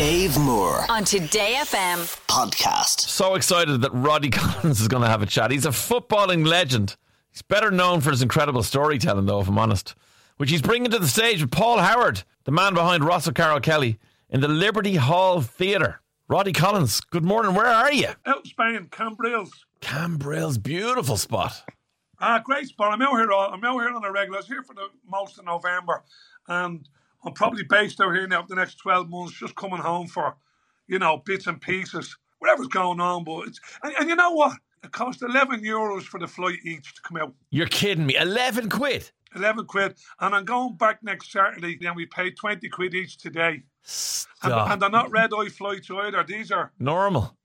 Dave Moore on Today FM. podcast. So excited that Roddy Collins is going to have a chat. He's a footballing legend. He's better known for his incredible storytelling, though, if I'm honest, which he's bringing to the stage with Paul Howard, the man behind Ross O'Carroll Kelly, in the Liberty Hall Theatre. Roddy Collins, good morning. Where are you? out in Spain, Cambrils. Cambrils, beautiful spot. Ah, great spot. I'm out here. All, I'm out here on a regular. I was here for the most of November, and I'm probably based out here now for the next 12 months, just coming home for, you know, bits and pieces, whatever's going on. But it's and, and you know what? It cost 11 euros for the flight each to come out. You're kidding me. 11 quid. 11 quid, and I'm going back next Saturday. And we pay 20 quid each today, and, Stop. and they're not red eye flights either. These are Normal.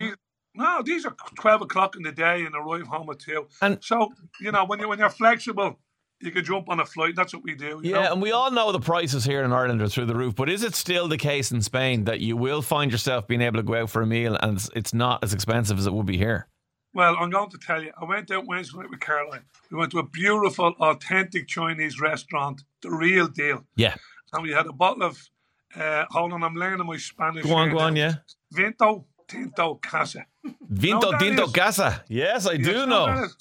No, these are twelve o'clock in the day and arrive home at two. And- so you know when you when you're flexible, you can jump on a flight. That's what we do. Yeah, know? and we all know the prices here in Ireland are through the roof. But is it still the case in Spain that you will find yourself being able to go out for a meal and it's- it's not as expensive as it would be here? Well, I'm going to tell you, I went out Wednesday night with Caroline. We went to a beautiful, authentic Chinese restaurant, the real deal, Yeah. and we had a bottle of. Uh, hold on, I'm learning my Spanish. Go on, go on, yeah. Vinto Tinto Casa. Vinto No, that is- Casa. Yes, I do Yes, know. that is-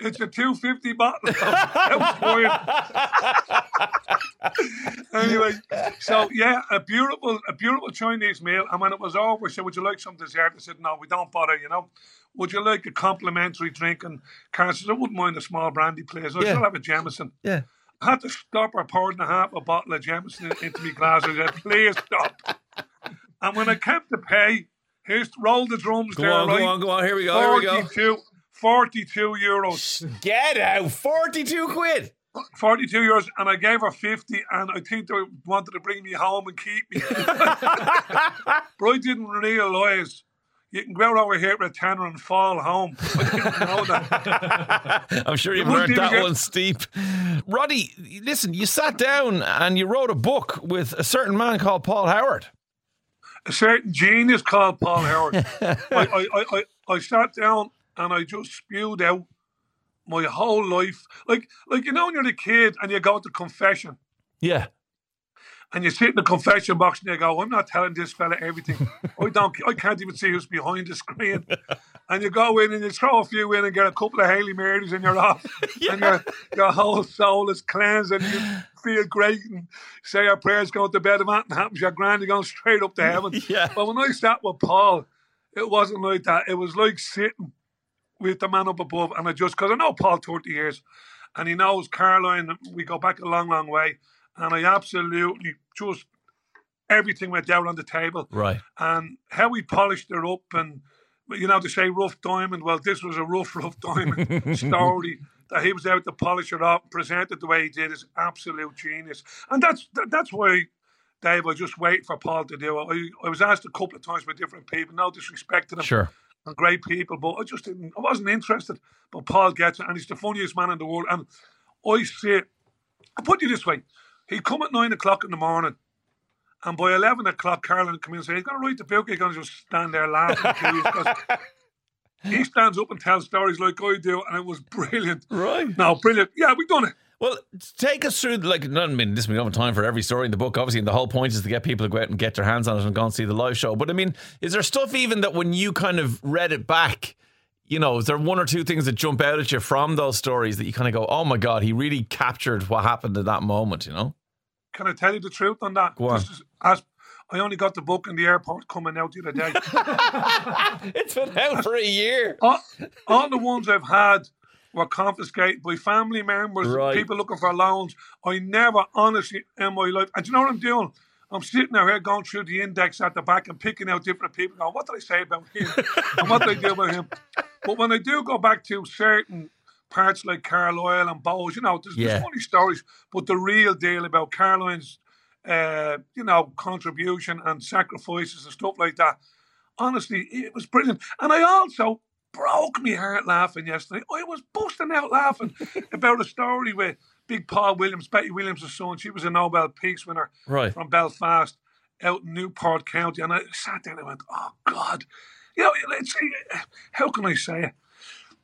It's a 250 bottle. anyway, so yeah, a beautiful, a beautiful Chinese meal. And when it was over, she said, "Would you like some dessert?" I said, "No, we don't bother." You know, would you like a complimentary drink? And Karen says, "I wouldn't mind a small brandy, please." I Yeah. still have a Jameson. Yeah. I had to stop her pouring a half a bottle of Jameson into my glass. I said, "Please stop." And when I came to pay, here's roll the drums Go there, on, right? go on, go on. Here we go. Here we go. 42, 42 euros. Get out. 42 quid. 42 euros, and I gave her 50, and I think they wanted to bring me home and keep me. but I didn't realise you can go over here with a tenner and fall home. I didn't know that. I'm sure you've wouldn't learned that get- one steep. Roddy, listen, you sat down and you wrote a book with a certain man called Paul Howard. A certain genius called Paul Howard. I, I, I, I, sat down and I just spewed out my whole life. Like, like you know, when you're a kid and you go to confession. Yeah. and you sit in the confession box and you go, I'm not telling this fella everything. I don't I can't even see who's behind the screen. And you go in and you throw a few in and get a couple of Hail Marys and you're off. And your your whole soul is cleansed and you feel great and say our prayers, go to bed and nothing happens, you're grand, you're going straight up to heaven. Yeah. But when I sat with Paul, it wasn't like that. It was like sitting with the man up above and I just because I know Paul 30 years and he knows Caroline, we go back a long, long way. And I absolutely just everything went down on the table. Right. And how we polished her up and you know, to say rough diamond, well, this was a rough, rough diamond story that he was out to polish it up, and present it the way he did is absolute genius. And that's that, that's why Dave, I just wait for Paul to do it. I, I was asked a couple of times by different people, no disrespect to them Sure. and great people, but I just didn't. I wasn't interested. But Paul gets it, and he's the funniest man in the world. And I say, I put you this way: he'd come at nine o'clock in the morning, and by eleven o'clock, Caroline would come in and say, "He's going to write the book." He's going to just stand there laughing because he stands up and tells stories like I do, and it was brilliant. Right. No, brilliant. Yeah, we've done it. Well, take us through, like, I mean, this we don't have time for every story in the book, obviously, and the whole point is to get people to go out and get their hands on it and go and see the live show. But I mean, is there stuff even that when you kind of read it back, you know, is there one or two things that jump out at you from those stories that you kind of go, oh my God, he really captured what happened at that moment, you know? Can I tell you the truth on that? Go on. Is- as, I only got the book in the airport coming out the other day. It's been out for a year. all, all the ones I've had were confiscated by family members, Right. people looking for loans. I never, honestly, in my life, and do you know what I'm doing? I'm sitting there here going through the index at the back and picking out different people. Going, what did I say about him? and what did I do about him? But when I do go back to certain parts like Carlisle and Bohs, you know, there's, Yeah. there's funny stories, but the real deal about Caroline's, uh, you know, contribution and sacrifices and stuff like that. Honestly, it was brilliant. And I also broke my heart laughing yesterday. I was busting out laughing about a story with Big Paul Williams, Betty Williams' son. She was a Nobel Peace winner Right. from Belfast out in Newport County. And I sat there and I went, oh, God. You know, it's, how can I say it?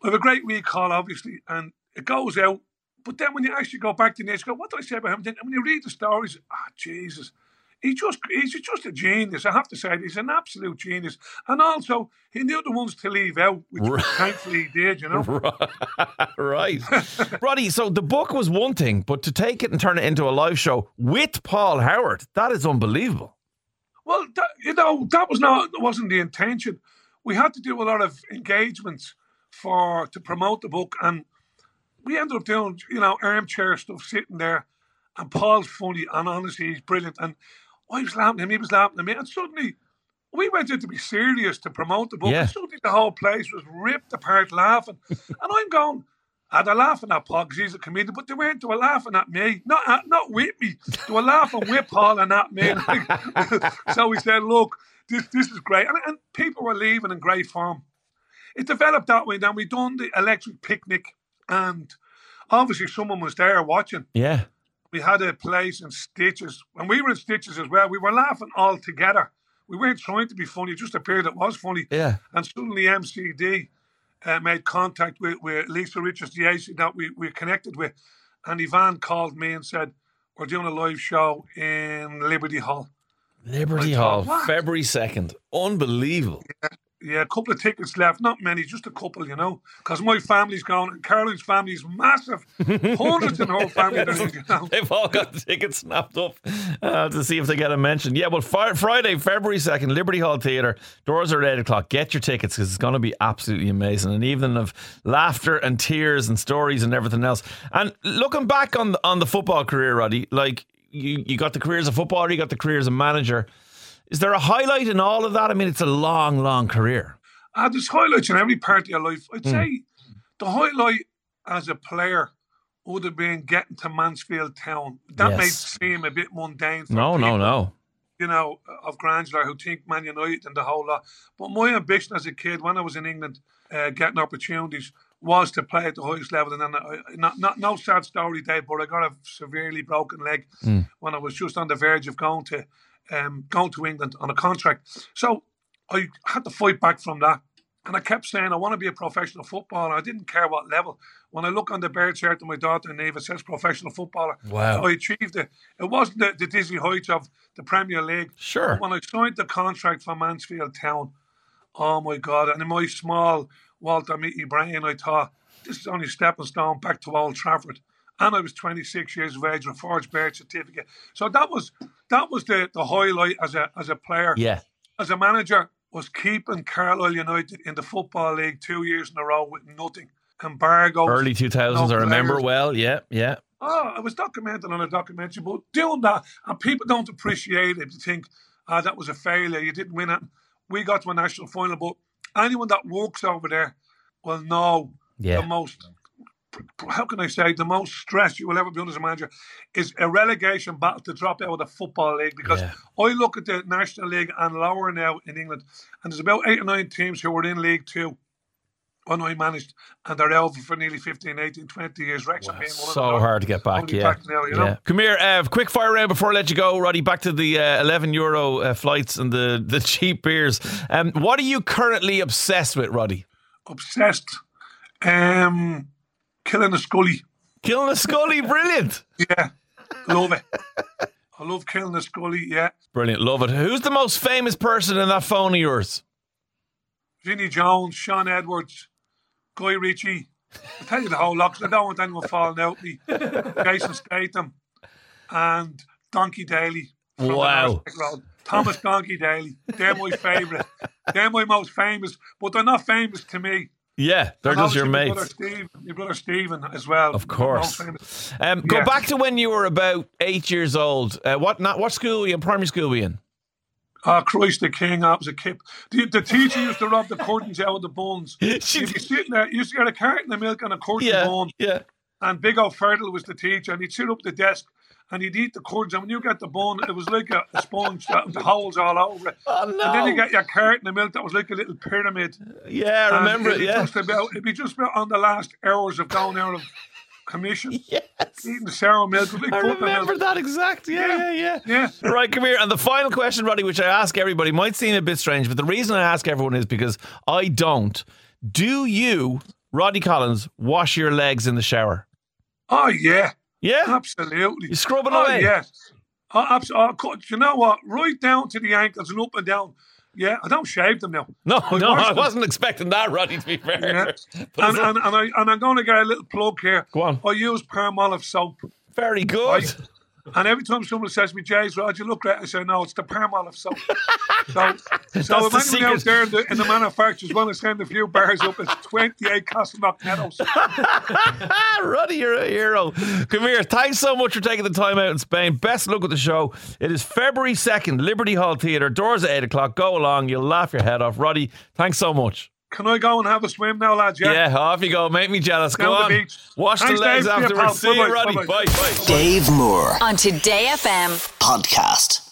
We have a great recall, obviously, and it goes out. But then when you actually go back to the go, what did I say about him? And when you read the stories, ah, Jesus, he just he's just a genius. I have to say, he's an absolute genius. And also, he knew the ones to leave out, which Right. thankfully he did. You know, right. Roddy, so the book was one thing, but to take it and turn it into a live show with Paul Howard, that is unbelievable. well, that, you know, that was not wasn't the intention. We had to do a lot of engagements for to promote the book, and we ended up doing you know armchair stuff, sitting there. And Paul's funny, and honestly, he's brilliant. And I was laughing at him, he was laughing at me, and suddenly we went in to be serious to promote the book. Yeah. And suddenly the whole place was ripped apart laughing, and I'm going. Ah, they're laughing at Paul because he's a comedian, but they weren't. They were laughing at me, not at, not with me. They were laughing with Paul and at me. so we said, "Look, this this is great," and, and people were leaving in great form. It developed that way. Then we done the electric picnic, and obviously someone was there watching. Yeah. We had a place in Stitches, and we were in Stitches as well. We were laughing all together. We weren't trying to be funny; it just appeared it was funny. Yeah. And suddenly MCD uh, made contact with, with Lisa Richards, the AC that we, we connected with. And Ivan called me and said, We're doing a live show in Liberty Hall. Liberty Hall, thought? February 2nd. Unbelievable. Yeah, a couple of tickets left, not many, just a couple, you know, because my family's gone, and Caroline's is massive. Hundreds in her family. They've all got tickets snapped up uh, to see if they get a mention. Yeah, well, Fri- Friday, February 2nd, Liberty Hall Theatre. Doors are at 8 o'clock. Get your tickets because it's going to be absolutely amazing. An evening of laughter and tears and stories and everything else. And looking back on the, on the football career, Roddy, like you, you got the career as a footballer, you got the career as a manager. Is there a highlight in all of that? I mean, it's a long, long career. Ah, there's highlights in every part of your life. I'd Hmm. say the highlight as a player would have been getting to Mansfield Town. That may seem a bit mundane. For No, no, people. no. you know, of Granular who think Man United and the whole lot. But my ambition as a kid, when I was in England, uh, getting opportunities, was to play at the highest level. And then, I, not, not no sad story, Dave, but I got a severely broken leg when I was just on the verge of going to um, going to England on a contract. So I had to fight back from that. And I kept saying, I want to be a professional footballer. I didn't care what level. When I look on the bird shirt of my daughter, Neve, it says professional footballer. Wow. I achieved it. It wasn't the, the dizzy heights of the Premier League. Sure. When I signed the contract for Mansfield Town, oh my God. And in my small Walter Mitty brain, I thought, this is only stepping stone back to Old Trafford. And I was 26 years of age with a forged birth certificate. So that was that was the, the highlight as a as a player. Yeah. As a manager, was keeping Carlisle United in the Football League two years in a row with nothing. Embargoes. Early 2000s, no I remember players. well. Yeah, yeah. Oh, it was documented on a documentary, but doing that, and people don't appreciate it. They think, ah, that was a failure. You didn't win it. We got to a national final, but anyone that works over there will know Yeah. the most. How can I say the most stress you will ever be under as a manager is a relegation battle to drop out of the football league because Yeah. I look at the national league and lower now in England, and there's about eight or nine teams who were in League Two when I managed, and they're over for nearly 15, 18, 20 years. Wrexham being one So them. hard to get back, yeah. back now, you know? yeah. Come here, uh, quick fire round before I let you go, Roddy. Back to the uh, 11 euro uh, flights and the, the cheap beers. Um, what are you currently obsessed with, Roddy? obsessed. Um, killing a Scully. Killing a Scully, brilliant. Yeah, love it. I love killing a Scully. Yeah, Brilliant, love it. Who's the most famous person in that phone of yours? Vinnie Jones, Sean Edwards, Guy Ritchie. I'll tell you the whole lot I don't want anyone falling out me. Jason Statham and Donkey Daly. Wow. Thomas Donkey Daly. They're my favourite. They're my most famous, but they're not famous to me. Yeah, they're And just your mates. Brother Steve, my brother Stephen as well. Of course. Um, go Yeah. back to when you were about eight years old. Uh, what not? What school were you in? Primary school were you in? Oh, Christ the King, I was a kip. The, the teacher used to rub the curtains out of the bones. She- You'd be sitting there, you used to get a carton of milk and a curtain yeah, bun, yeah. And Big O Fertile was the teacher, and he'd sit up the desk and he'd eat the curds, and when you get the bun, it was like a, a sponge, that, the holes all over it. Oh And then you get your carton of milk that was like a little pyramid. Yeah, I remember it'd Yeah. Just about, it'd be just about on the last hours of going out of commission, Yes. eating the sour milk. It like I remember that exact. Yeah, yeah, Yeah. yeah. Yeah. Right, come here. And the final question, Roddy, which I ask everybody, might seem a bit strange, but the reason I ask everyone is because I don't. Do you, Roddy Collins, wash your legs in the shower? Oh, yeah. Yeah? Absolutely. You scrubbing oh, away? yes. Abs- oh, cut- you know what? Right down to the ankles and up and down. Yeah, I don't shave them now. No, I no, I wasn't expecting that, Roddy. To be fair, Yeah. And, and, and, I, and I'm going to get a little plug here. Go on. I use Palmolive soap. very good. Right. And every time someone says to me, Jays, Rod, you look great, I say, no, it's the Palmolive soap. so, so if the anyone out there in the, in the manufacturers want to send a few bars up, it's 28 Castleknock Meadows. Ah, Roddy, you're a hero. Come here. Thanks so much for taking the time out in Spain. Best luck with the show. It is February 2nd, Liberty Hall Theatre. Doors at 8 o'clock. Go along. You'll laugh your head off. Roddy, thanks so much. Can I go and have a swim now, lads? Yeah. Yeah, off you go. Make me jealous. Go Down the on. beach. Wash Thanks, the legs Dave. See you, afterwards. pal. See you, Bye-bye. Roddy. Bye-bye. Bye. Bye. Dave Moore on Today FM. podcast.